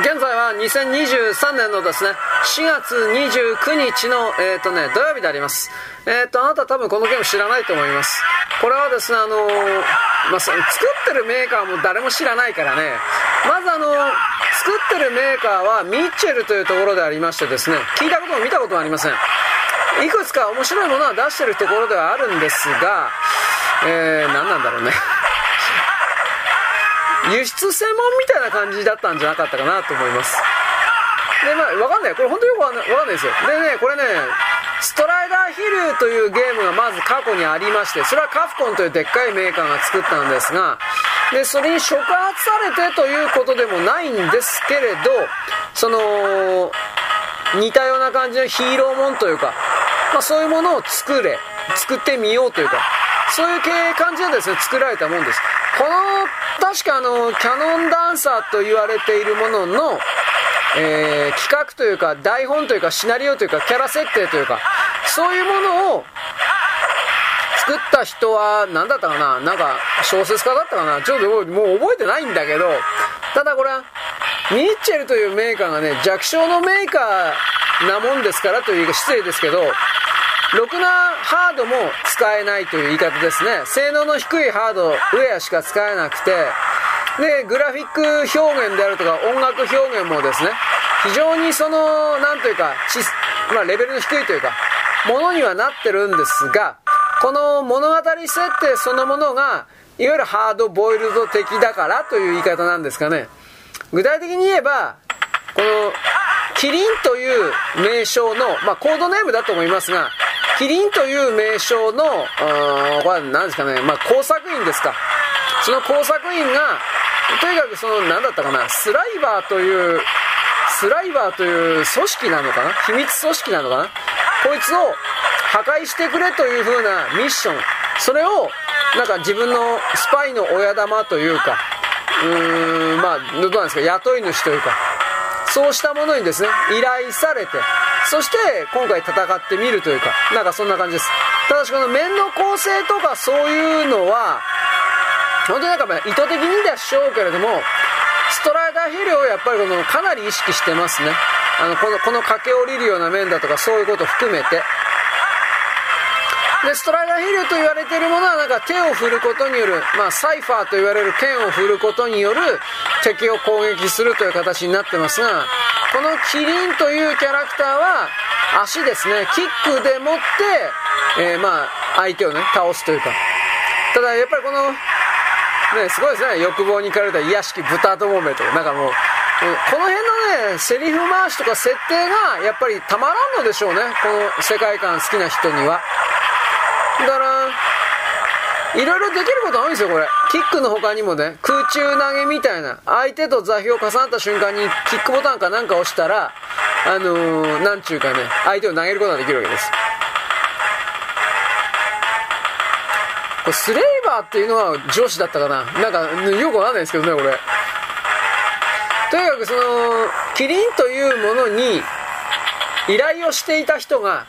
現在は2023年のですね、4月29日の、えっ、ー、とね、土曜日であります。えっ、ー、と、あなた多分このゲーム知らないと思います。これはですね、あのー、まあ、作ってるメーカーも誰も知らないからね、まずあの作ってるメーカーはミッチェルというところでありましてですね、聞いたことも見たこともありません。いくつか面白いものは出してるところではあるんですが、えー、何なんだろうね。輸出専門みたいな感じだったんじゃなかったかなと思います。で、まあ、わかんない。これ本当によくわかんないですよ。でね、これね、ストライダーヒルというゲームがまず過去にありまして、それはカフコンというでっかいメーカーが作ったんですが、で、それに触発されてということでもないんですけれど、その、似たような感じのヒーローもんというか、まあ、そういうものを作れ、作ってみようというか、そういう感じでですね、作られたもんです。この、確かあの、キャノンダンサーと言われているものの、えー、企画というか、台本というか、シナリオというか、キャラ設定というか、そういうものを、作った人は、何だったかな？なんか、小説家だったかな？ちょっともう覚えてないんだけど、ただこれは、ミッチェルというメーカーがね、弱小のメーカーなもんですからというか失礼ですけど、ろくなハードも使えないという言い方ですね。性能の低いハード、ウェアしか使えなくて、で、グラフィック表現であるとか音楽表現もですね、非常にその、なんというかち、まあ、レベルの低いというか、ものにはなってるんですが、この物語設定そのものが、いわゆるハードボイルド的だからという言い方なんですかね。具体的に言えば、この、キリンという名称の、まあ、コードネームだと思いますが、キリンという名称の、これは何ですかね、まあ、工作員ですか。その工作員が、とにかくその、何だったかな、スライバーという、スライバーという組織なのかな。秘密組織なのかな。こいつを破壊してくれという風なミッション。それをなんか自分のスパイの親玉というかうーんまあどうなんですか。雇い主というか。そうしたものにですね依頼されてそして今回戦ってみるというかなんかそんな感じです。ただしこの面の構成とかそういうのは本当になんかま意図的にでしょうけれどもストライダーヒルをやっぱりこのかなり意識してますね。あのこのこの駆け下りるような面だとかそういうことを含めてでストライダーヒルと言われているものはなんか手を振ることによる、まあ、サイファーと言われる剣を振ることによる敵を攻撃するという形になってますがこのキリンというキャラクターは足ですねキックでもって、えー、まあ相手をね倒すというかただやっぱりこのねすごいですね欲望に駆られた癒しき豚どもめとなんかもうこの辺のね、セリフ回しとか設定がやっぱりたまらんのでしょうね。この世界観好きな人には。だから、いろいろできること多いんですよ、これ。キックの他にもね、空中投げみたいな、相手と座標重なった瞬間にキックボタンかなんか押したら、あのー、なんちゅうかね、相手を投げることができるわけです。これスレイバーっていうのは上司だったかななんか、よくわかんないですけどね、これ。とにかくその、キリンというものに依頼をしていた人が、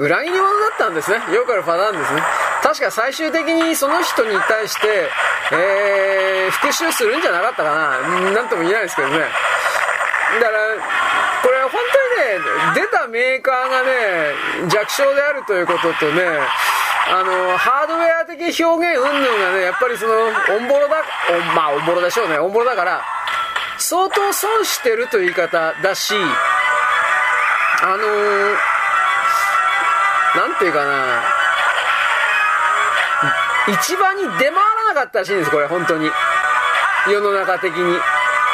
裏切り者だったんですね。よくあるパターンですね。確か最終的にその人に対して、えー、復讐するんじゃなかったかな。なんとも言えないですけどね。だから、これ本当にね、出たメーカーがね、弱小であるということとね、あの、ハードウェア的表現云々がね、やっぱりその、オンボロだ、おまあ、オンボロでしょうね。オンボロだから、相当損してるという言い方だし、あのー、なんていうかな、市場に出回らなかったらしいんです、これ、本当に。世の中的に。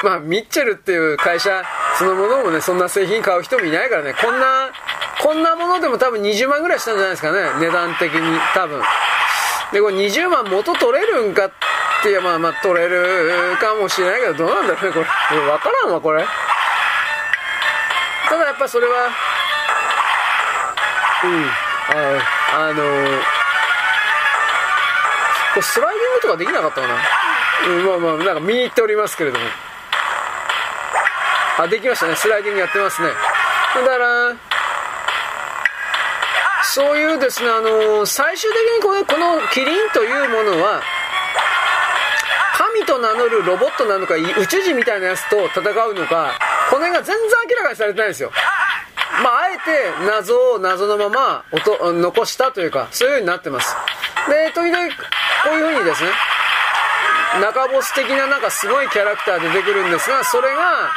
まあ、ミッチェルっていう会社そのものもね、そんな製品買う人もいないからね、こんな、こんなものでも多分20万ぐらいしたんじゃないですかね、値段的に、多分。で、これ20万元取れるんかっていや、まあまあ取れるかもしれないけど、どうなんだろうね、これ。わからんわ、これ。ただやっぱそれは、うん。ああのー、これスライディングとかできなかったかな、うん、まあまあなんか見に行っておりますけれども。あできましたね。スライディングやってますね。だからそういうですねあのー、最終的にこのこのキリンというものは神と名乗るロボットなのか宇宙人みたいなやつと戦うのかこの辺が全然明らかにされてないんですよ。まあ、あえて謎を謎のまま音残したというかそういう風になってます。で時々こういう風にですね中ボス的ななんかすごいキャラクター出てくるんですがそれが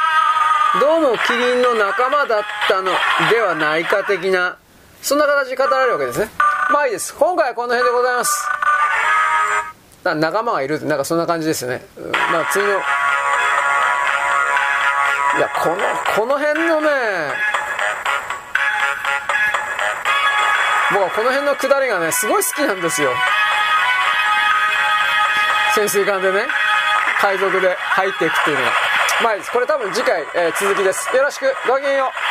どうもキリンの仲間だったのではないか的なそんな形で語られるわけですね。まあいいです。今回はこの辺でございます。仲間がいるなんかそんな感じですよね、まあ次のいやこのこの辺のねもうこの辺のくだりがねすごい好きなんですよ。潜水艦でね海賊で入っていくっていうのがまあこれ多分次回、えー、続きです。よろしく。ごきげんよう。